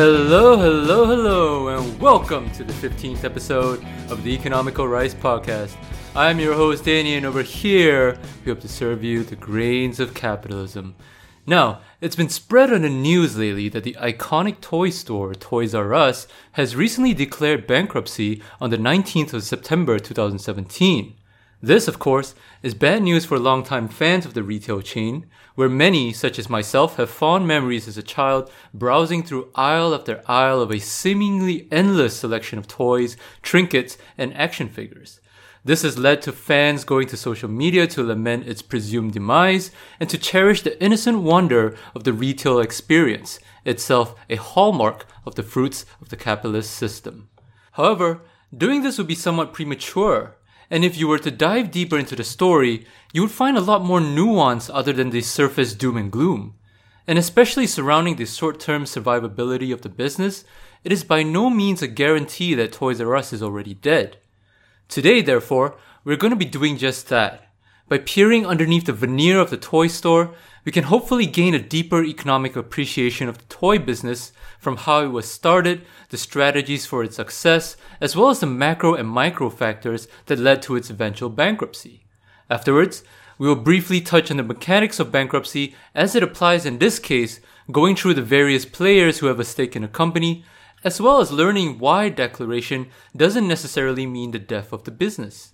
Hello, hello, hello, and welcome to the 15th episode of the Economical Rice Podcast. I'm your host, Danny, and over here, we hope to serve you the grains of capitalism. Now, it's been spread on the news lately that the iconic toy store Toys R Us has recently declared bankruptcy on the 19th of September 2017. This, of course, is bad news for longtime fans of the retail chain, where many, such as myself, have fond memories as a child browsing through aisle after aisle of a seemingly endless selection of toys, trinkets, and action figures. This has led to fans going to social media to lament its presumed demise and to cherish the innocent wonder of the retail experience, itself a hallmark of the fruits of the capitalist system. However, doing this would be somewhat premature and if you were to dive deeper into the story, you would find a lot more nuance other than the surface doom and gloom. And especially surrounding the short term survivability of the business, it is by no means a guarantee that Toys R Us is already dead. Today, therefore, we're going to be doing just that. By peering underneath the veneer of the toy store, we can hopefully gain a deeper economic appreciation of the toy business from how it was started, the strategies for its success, as well as the macro and micro factors that led to its eventual bankruptcy. Afterwards, we will briefly touch on the mechanics of bankruptcy as it applies in this case, going through the various players who have a stake in a company, as well as learning why declaration doesn't necessarily mean the death of the business.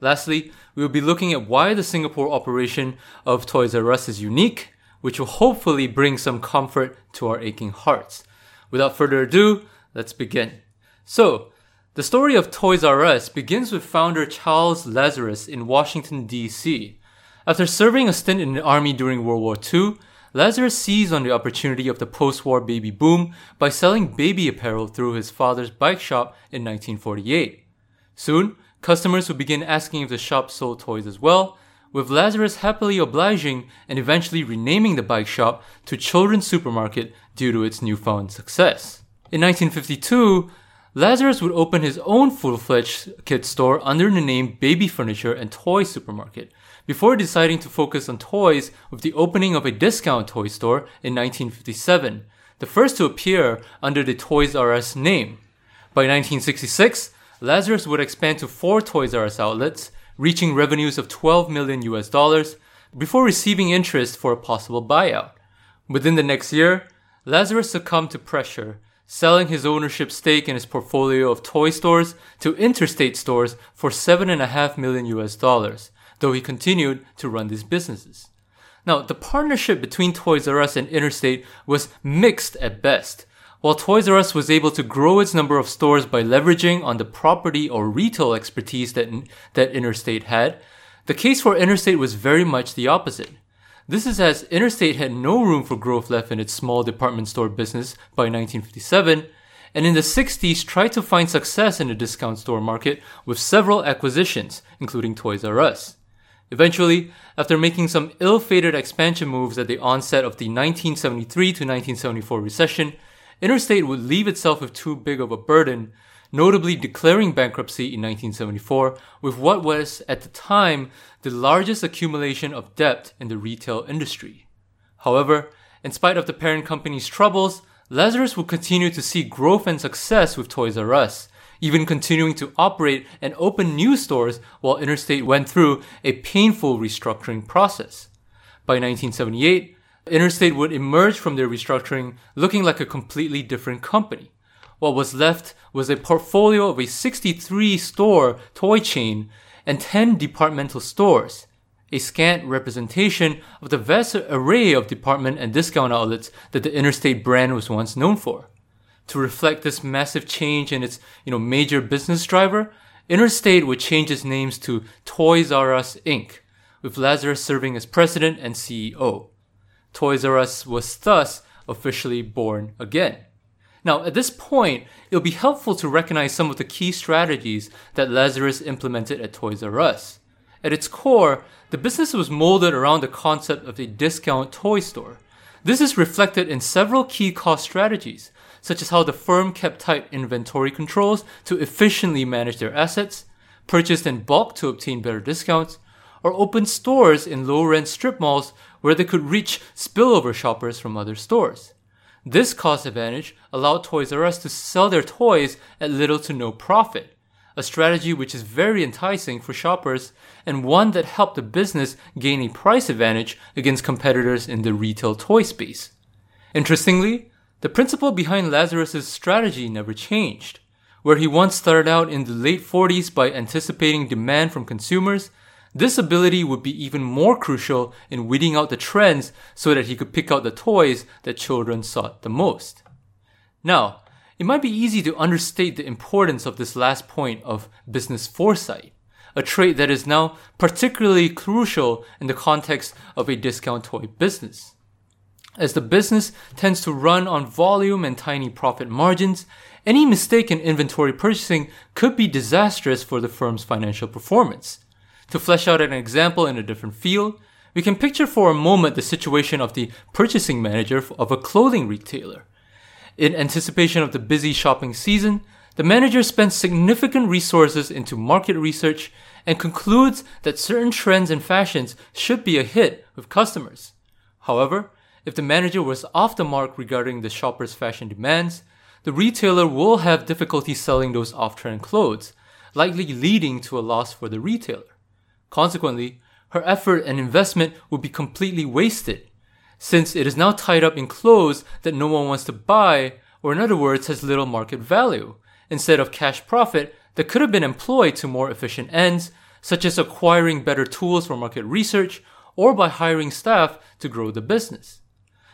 Lastly, we will be looking at why the Singapore operation of Toys R Us is unique, which will hopefully bring some comfort to our aching hearts. Without further ado, let's begin. So, the story of Toys R Us begins with founder Charles Lazarus in Washington, D.C. After serving a stint in the army during World War II, Lazarus seized on the opportunity of the post war baby boom by selling baby apparel through his father's bike shop in 1948. Soon, customers would begin asking if the shop sold toys as well, with Lazarus happily obliging and eventually renaming the bike shop to Children's Supermarket due to its newfound success. In 1952, Lazarus would open his own full-fledged kid store under the name Baby Furniture and Toy Supermarket, before deciding to focus on toys with the opening of a discount toy store in 1957, the first to appear under the Toys R Us name. By 1966, Lazarus would expand to four Toys R Us outlets, reaching revenues of 12 million US dollars, before receiving interest for a possible buyout. Within the next year, Lazarus succumbed to pressure, selling his ownership stake in his portfolio of toy stores to interstate stores for 7.5 million US dollars, though he continued to run these businesses. Now, the partnership between Toys R Us and Interstate was mixed at best. While Toys R Us was able to grow its number of stores by leveraging on the property or retail expertise that, that Interstate had, the case for Interstate was very much the opposite. This is as Interstate had no room for growth left in its small department store business by 1957, and in the 60s tried to find success in the discount store market with several acquisitions, including Toys R Us. Eventually, after making some ill-fated expansion moves at the onset of the 1973 to 1974 recession, Interstate would leave itself with too big of a burden, notably declaring bankruptcy in 1974 with what was, at the time, the largest accumulation of debt in the retail industry. However, in spite of the parent company's troubles, Lazarus would continue to see growth and success with Toys R Us, even continuing to operate and open new stores while Interstate went through a painful restructuring process. By 1978, Interstate would emerge from their restructuring looking like a completely different company. What was left was a portfolio of a 63 store toy chain and 10 departmental stores, a scant representation of the vast array of department and discount outlets that the Interstate brand was once known for to reflect this massive change in its you know major business driver, Interstate would change its names to Toys R Us Inc., with Lazarus serving as president and CEO. Toys R Us was thus officially born again. Now, at this point, it'll be helpful to recognize some of the key strategies that Lazarus implemented at Toys R Us. At its core, the business was molded around the concept of a discount toy store. This is reflected in several key cost strategies, such as how the firm kept tight inventory controls to efficiently manage their assets, purchased in bulk to obtain better discounts, or open stores in low rent strip malls where they could reach spillover shoppers from other stores. This cost advantage allowed Toys R Us to sell their toys at little to no profit, a strategy which is very enticing for shoppers and one that helped the business gain a price advantage against competitors in the retail toy space. Interestingly, the principle behind Lazarus's strategy never changed. Where he once started out in the late 40s by anticipating demand from consumers, this ability would be even more crucial in weeding out the trends so that he could pick out the toys that children sought the most. Now, it might be easy to understate the importance of this last point of business foresight, a trait that is now particularly crucial in the context of a discount toy business. As the business tends to run on volume and tiny profit margins, any mistake in inventory purchasing could be disastrous for the firm's financial performance. To flesh out an example in a different field, we can picture for a moment the situation of the purchasing manager of a clothing retailer. In anticipation of the busy shopping season, the manager spends significant resources into market research and concludes that certain trends and fashions should be a hit with customers. However, if the manager was off the mark regarding the shopper's fashion demands, the retailer will have difficulty selling those off trend clothes, likely leading to a loss for the retailer. Consequently, her effort and investment would be completely wasted, since it is now tied up in clothes that no one wants to buy, or in other words, has little market value, instead of cash profit that could have been employed to more efficient ends, such as acquiring better tools for market research or by hiring staff to grow the business.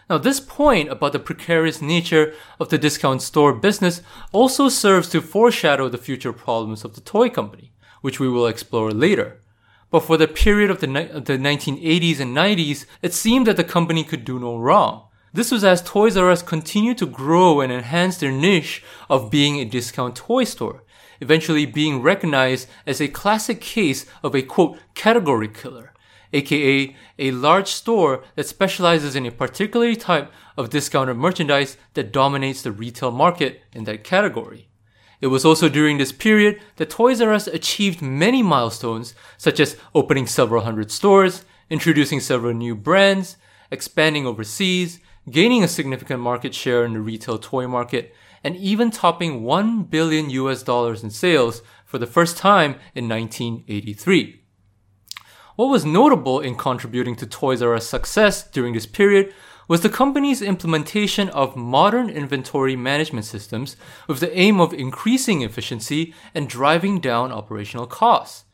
Now, this point about the precarious nature of the discount store business also serves to foreshadow the future problems of the toy company, which we will explore later. But for the period of the, ni- the 1980s and 90s, it seemed that the company could do no wrong. This was as Toys R Us continued to grow and enhance their niche of being a discount toy store, eventually being recognized as a classic case of a quote, category killer, aka a large store that specializes in a particular type of discounted merchandise that dominates the retail market in that category. It was also during this period that Toys R Us achieved many milestones, such as opening several hundred stores, introducing several new brands, expanding overseas, gaining a significant market share in the retail toy market, and even topping 1 billion US dollars in sales for the first time in 1983. What was notable in contributing to Toys R Us success during this period was the company's implementation of modern inventory management systems with the aim of increasing efficiency and driving down operational costs.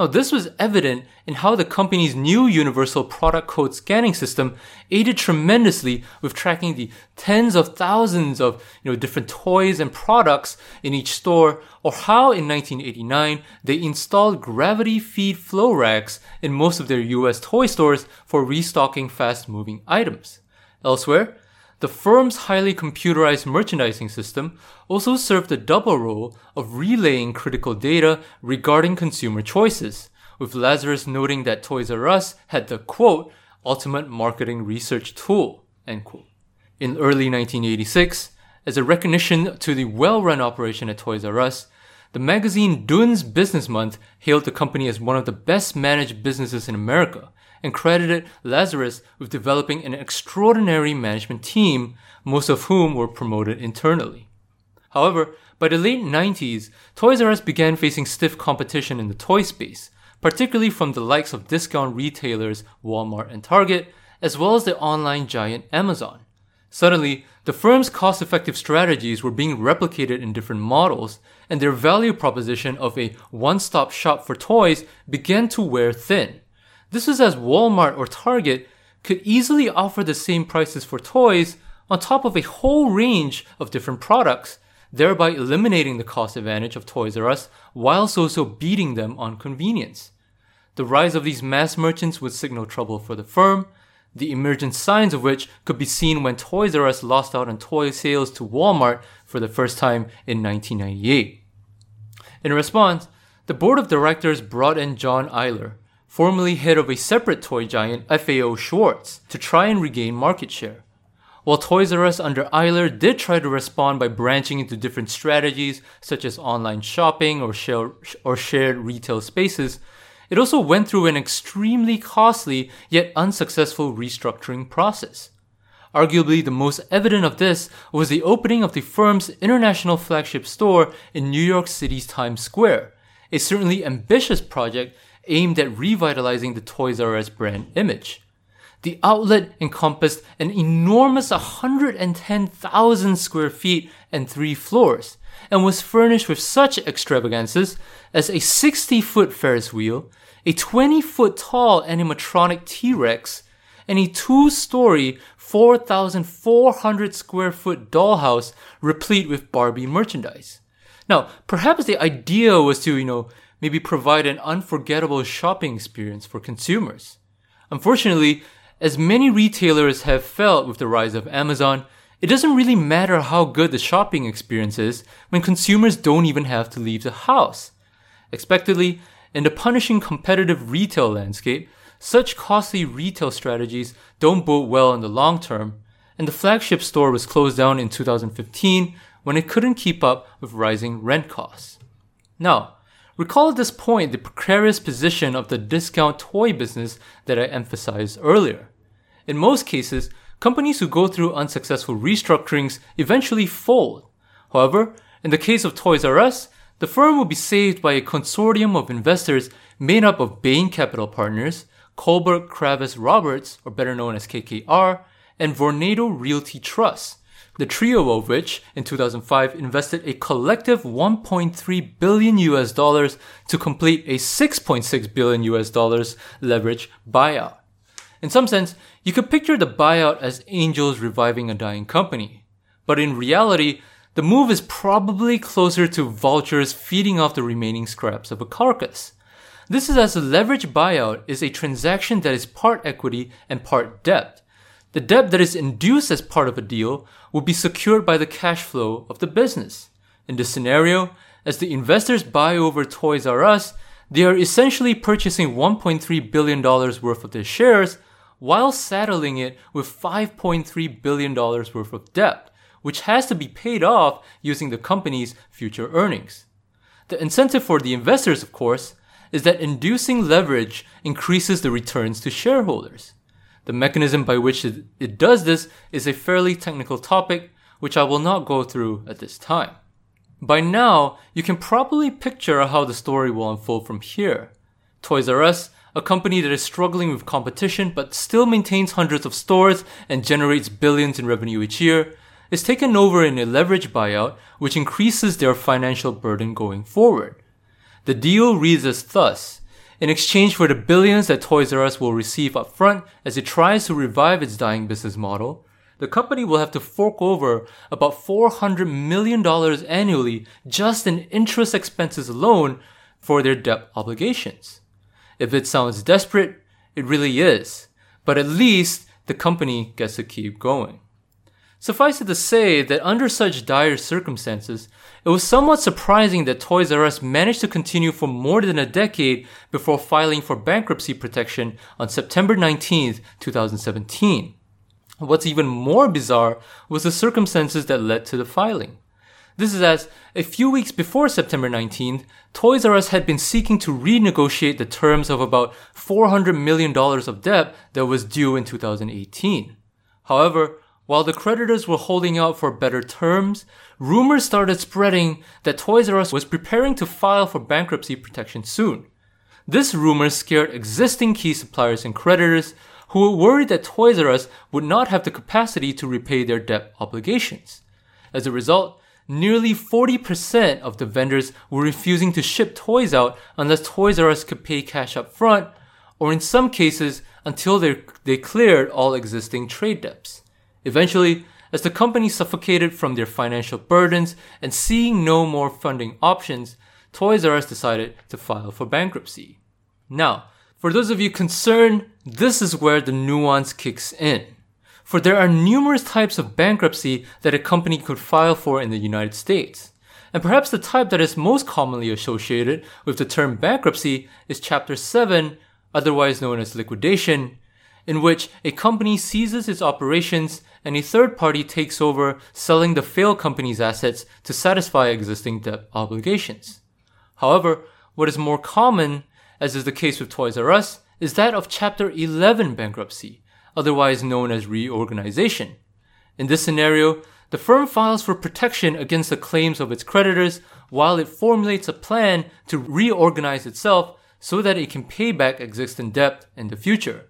Now, this was evident in how the company's new universal product code scanning system aided tremendously with tracking the tens of thousands of you know, different toys and products in each store, or how in 1989 they installed gravity feed flow racks in most of their US toy stores for restocking fast moving items. Elsewhere, the firm's highly computerized merchandising system also served the double role of relaying critical data regarding consumer choices, with Lazarus noting that Toys R Us had the quote, ultimate marketing research tool, end quote. In early 1986, as a recognition to the well-run operation at Toys R Us, the magazine Dun's Business Month hailed the company as one of the best managed businesses in America and credited Lazarus with developing an extraordinary management team, most of whom were promoted internally. However, by the late 90s, Toys R Us began facing stiff competition in the toy space, particularly from the likes of discount retailers Walmart and Target, as well as the online giant Amazon. Suddenly, the firm's cost effective strategies were being replicated in different models, and their value proposition of a one stop shop for toys began to wear thin. This is as Walmart or Target could easily offer the same prices for toys on top of a whole range of different products, thereby eliminating the cost advantage of Toys R Us whilst also beating them on convenience. The rise of these mass merchants would signal trouble for the firm, the emergent signs of which could be seen when Toys R Us lost out on toy sales to Walmart for the first time in 1998. In response, the board of directors brought in John Eyler, formerly head of a separate toy giant, FAO Schwarz, to try and regain market share. While Toys R Us under Eyler did try to respond by branching into different strategies such as online shopping or, share, or shared retail spaces, it also went through an extremely costly yet unsuccessful restructuring process. Arguably, the most evident of this was the opening of the firm's international flagship store in New York City's Times Square, a certainly ambitious project aimed at revitalizing the Toys R Us brand image. The outlet encompassed an enormous 110,000 square feet and three floors, and was furnished with such extravagances as a 60 foot Ferris wheel, a 20 foot tall animatronic T Rex, and a two story, 4,400 square foot dollhouse replete with Barbie merchandise. Now, perhaps the idea was to, you know, maybe provide an unforgettable shopping experience for consumers. Unfortunately, as many retailers have felt with the rise of Amazon, it doesn't really matter how good the shopping experience is when consumers don't even have to leave the house. Expectedly, in the punishing competitive retail landscape, such costly retail strategies don't bode well in the long term, and the flagship store was closed down in 2015 when it couldn't keep up with rising rent costs. Now, recall at this point the precarious position of the discount toy business that I emphasized earlier. In most cases, companies who go through unsuccessful restructurings eventually fold. However, in the case of Toys R Us, the firm will be saved by a consortium of investors made up of Bain Capital Partners, Kohlberg Kravis Roberts, or better known as KKR, and Vornado Realty Trust, the trio of which in 2005 invested a collective 1.3 billion US dollars to complete a 6.6 billion US dollars leverage buyout. In some sense, you could picture the buyout as angels reviving a dying company. But in reality, the move is probably closer to vultures feeding off the remaining scraps of a carcass. This is as a leverage buyout is a transaction that is part equity and part debt. The debt that is induced as part of a deal will be secured by the cash flow of the business. In this scenario, as the investors buy over Toys R Us, they are essentially purchasing $1.3 billion worth of their shares while saddling it with $5.3 billion worth of debt, which has to be paid off using the company's future earnings. The incentive for the investors, of course, is that inducing leverage increases the returns to shareholders. The mechanism by which it, it, does this is a fairly technical topic, which I will not go through at this time. By now, you can probably picture how the story will unfold from here. Toys R Us a company that is struggling with competition but still maintains hundreds of stores and generates billions in revenue each year, is taken over in a leverage buyout, which increases their financial burden going forward. The deal reads as thus. In exchange for the billions that Toys R Us will receive upfront as it tries to revive its dying business model, the company will have to fork over about $400 million annually just in interest expenses alone for their debt obligations. If it sounds desperate, it really is. But at least the company gets to keep going. Suffice it to say that under such dire circumstances, it was somewhat surprising that Toys R Us managed to continue for more than a decade before filing for bankruptcy protection on September 19, 2017. What's even more bizarre was the circumstances that led to the filing. This is as a few weeks before September 19th, Toys R Us had been seeking to renegotiate the terms of about $400 million of debt that was due in 2018. However, while the creditors were holding out for better terms, rumors started spreading that Toys R Us was preparing to file for bankruptcy protection soon. This rumor scared existing key suppliers and creditors who were worried that Toys R Us would not have the capacity to repay their debt obligations. As a result, nearly 40% of the vendors were refusing to ship toys out unless Toys R Us could pay cash up front, or in some cases, until they, they cleared all existing trade debts. Eventually, as the company suffocated from their financial burdens and seeing no more funding options, Toys R Us decided to file for bankruptcy. Now, for those of you concerned, this is where the nuance kicks in for there are numerous types of bankruptcy that a company could file for in the United States. And perhaps the type that is most commonly associated with the term bankruptcy is Chapter 7, otherwise known as liquidation, in which a company seizes its operations and a third party takes over selling the failed company's assets to satisfy existing debt obligations. However, what is more common, as is the case with Toys R Us, is that of Chapter 11 bankruptcy, otherwise known as reorganization. In this scenario, the firm files for protection against the claims of its creditors while it formulates a plan to reorganize itself so that it can pay back existing debt in the future.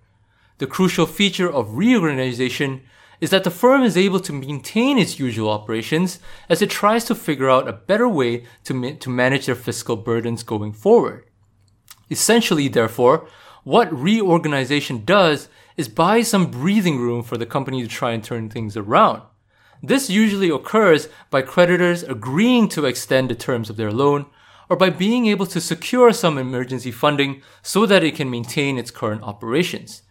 The crucial feature of reorganization is that the firm is able to maintain its usual operations as it tries to figure out a better way to, ma- to manage their fiscal burdens going forward. Essentially, therefore, what reorganization does is buy some breathing room for the company to try and turn things around. This usually occurs by creditors agreeing to extend the terms of their loan or by being able to secure some emergency funding so that it can maintain its current operations.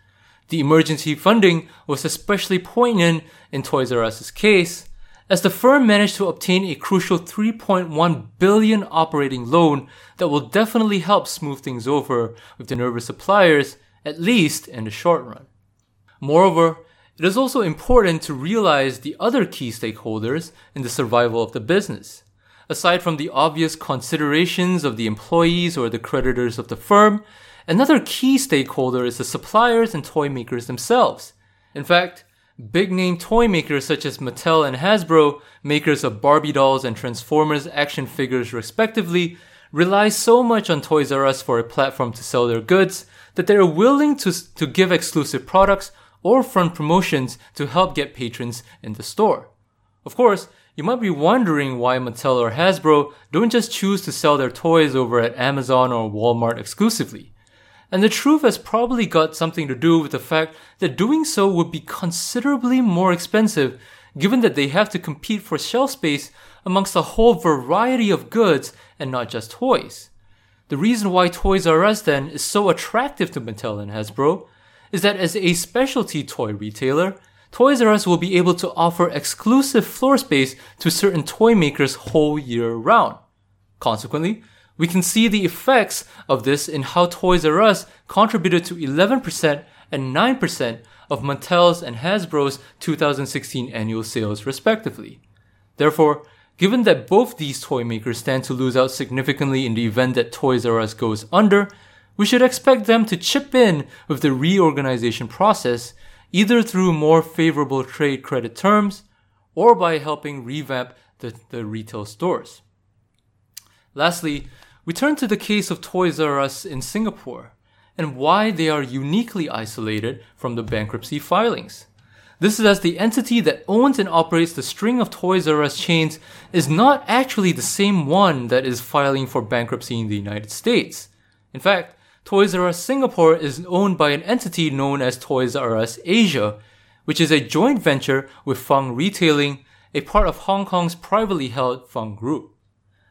The emergency funding was especially poignant in Toys R Us's case, as the firm managed to obtain a crucial 3.1 billion operating loan that will definitely help smooth things over with the nervous suppliers, at least in the short run. Moreover, it is also important to realize the other key stakeholders in the survival of the business. Aside from the obvious considerations of the employees or the creditors of the firm, another key stakeholder is the suppliers and toy makers themselves. In fact, big name toy makers such as Mattel and Hasbro, makers of Barbie dolls and Transformers action figures respectively, rely so much on Toys R Us for a platform to sell their goods that they are willing to, to give exclusive products or front promotions to help get patrons in the store. Of course, you might be wondering why Mattel or Hasbro don't just choose to sell their toys over at Amazon or Walmart exclusively. And the truth has probably got something to do with the fact that doing so would be considerably more expensive given that they have to compete for shelf space amongst a whole variety of goods and not just toys. The reason why Toys R Us then is so attractive to Mattel and Hasbro is that as a specialty toy retailer, Toys R Us will be able to offer exclusive floor space to certain toy makers whole year round. Consequently, we can see the effects of this in how Toys R Us contributed to 11% and 9% of Mattel's and Hasbro's 2016 annual sales respectively. Therefore, given that both these toy makers stand to lose out significantly in the event that Toys R Us goes under, we should expect them to chip in with the reorganization process either through more favorable trade credit terms or by helping revamp the, the retail stores. Lastly, we turn to the case of Toys R Us in Singapore and why they are uniquely isolated from the bankruptcy filings. This is as the entity that owns and operates the string of Toys R Us chains is not actually the same one that is filing for bankruptcy in the United States. In fact, Toys R Us Singapore is owned by an entity known as Toys R Us Asia, which is a joint venture with Fung Retailing, a part of Hong Kong's privately held Fung Group.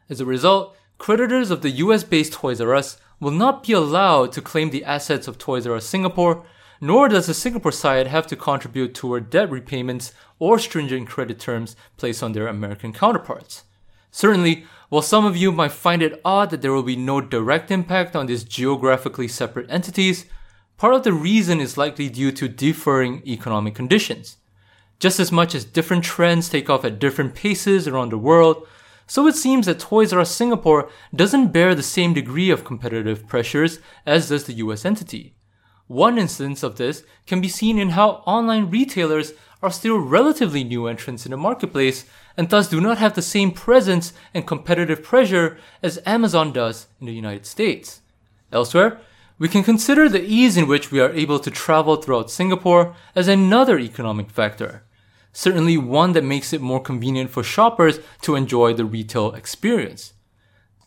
As a result, creditors of the US based Toys R Us will not be allowed to claim the assets of Toys R Us Singapore, nor does the Singapore side have to contribute toward debt repayments or stringent credit terms placed on their American counterparts. Certainly, while some of you might find it odd that there will be no direct impact on these geographically separate entities, part of the reason is likely due to differing economic conditions. Just as much as different trends take off at different paces around the world, so it seems that Toys R Us Singapore doesn't bear the same degree of competitive pressures as does the US entity. One instance of this can be seen in how online retailers are still relatively new entrants in the marketplace and thus do not have the same presence and competitive pressure as Amazon does in the United States. Elsewhere, we can consider the ease in which we are able to travel throughout Singapore as another economic factor. Certainly one that makes it more convenient for shoppers to enjoy the retail experience.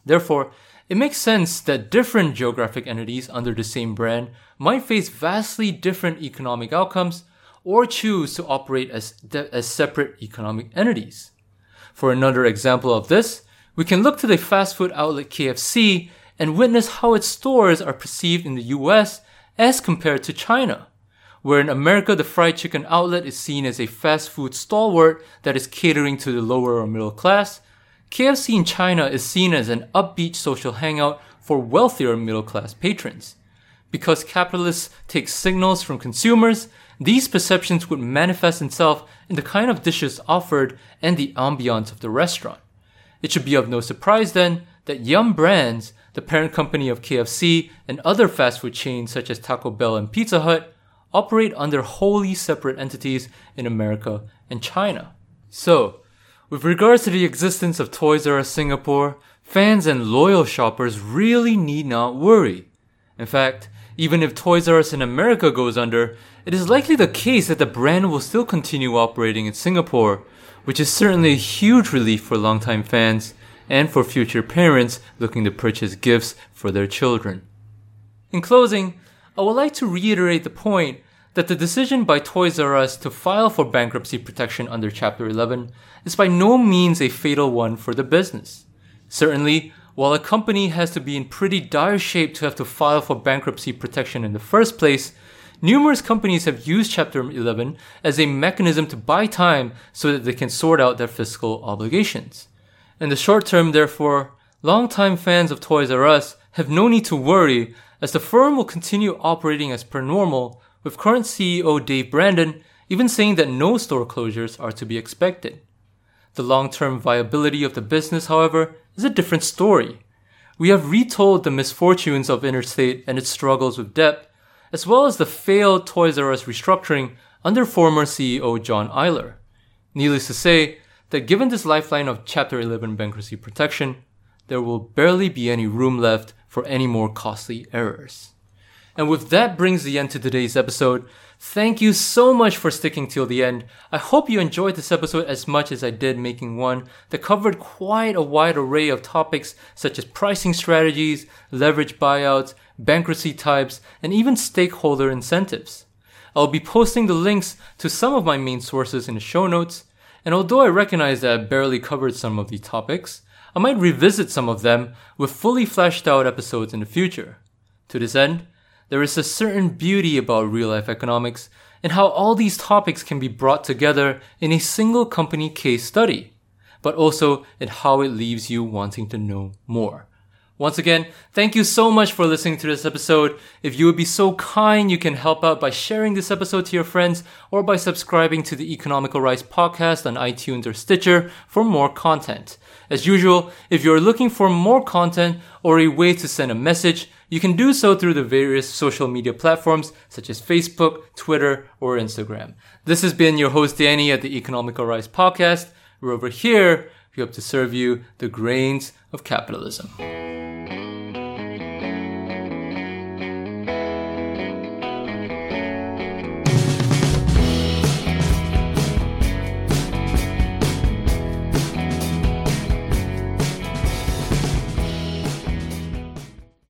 Therefore, it makes sense that different geographic entities under the same brand might face vastly different economic outcomes or choose to operate as, de- as separate economic entities. For another example of this, we can look to the fast food outlet KFC and witness how its stores are perceived in the US as compared to China. Where in America, the fried chicken outlet is seen as a fast food stalwart that is catering to the lower or middle class, KFC in China is seen as an upbeat social hangout for wealthier middle class patrons. Because capitalists take signals from consumers, these perceptions would manifest itself in the kind of dishes offered and the ambiance of the restaurant. It should be of no surprise then that Yum Brands, the parent company of KFC and other fast food chains such as Taco Bell and Pizza Hut, operate under wholly separate entities in America and China. So, with regards to the existence of Toys R Us Singapore, fans and loyal shoppers really need not worry. In fact, even if Toys R Us in America goes under, it is likely the case that the brand will still continue operating in Singapore, which is certainly a huge relief for longtime fans and for future parents looking to purchase gifts for their children. In closing, I would like to reiterate the point that the decision by Toys R Us to file for bankruptcy protection under Chapter 11 is by no means a fatal one for the business. Certainly, while a company has to be in pretty dire shape to have to file for bankruptcy protection in the first place, numerous companies have used Chapter 11 as a mechanism to buy time so that they can sort out their fiscal obligations. In the short term, therefore, longtime fans of Toys R Us have no need to worry as the firm will continue operating as per normal with current CEO Dave Brandon even saying that no store closures are to be expected. The long term viability of the business, however, is a different story. We have retold the misfortunes of Interstate and its struggles with debt, as well as the failed Toys R Us restructuring under former CEO John Eyler. Needless to say, that given this lifeline of Chapter 11 bankruptcy protection, there will barely be any room left for any more costly errors. And with that brings the end to today's episode. Thank you so much for sticking till the end. I hope you enjoyed this episode as much as I did making one that covered quite a wide array of topics such as pricing strategies, leverage buyouts, bankruptcy types, and even stakeholder incentives. I'll be posting the links to some of my main sources in the show notes, and although I recognize that I barely covered some of these topics, I might revisit some of them with fully fleshed out episodes in the future. To this end, there is a certain beauty about real life economics and how all these topics can be brought together in a single company case study, but also in how it leaves you wanting to know more. Once again, thank you so much for listening to this episode. If you would be so kind, you can help out by sharing this episode to your friends or by subscribing to the Economical Rice podcast on iTunes or Stitcher for more content. As usual, if you're looking for more content or a way to send a message, you can do so through the various social media platforms such as Facebook, Twitter, or Instagram. This has been your host Danny at the Economical Rice podcast. We're over here. We hope to serve you the grains of capitalism.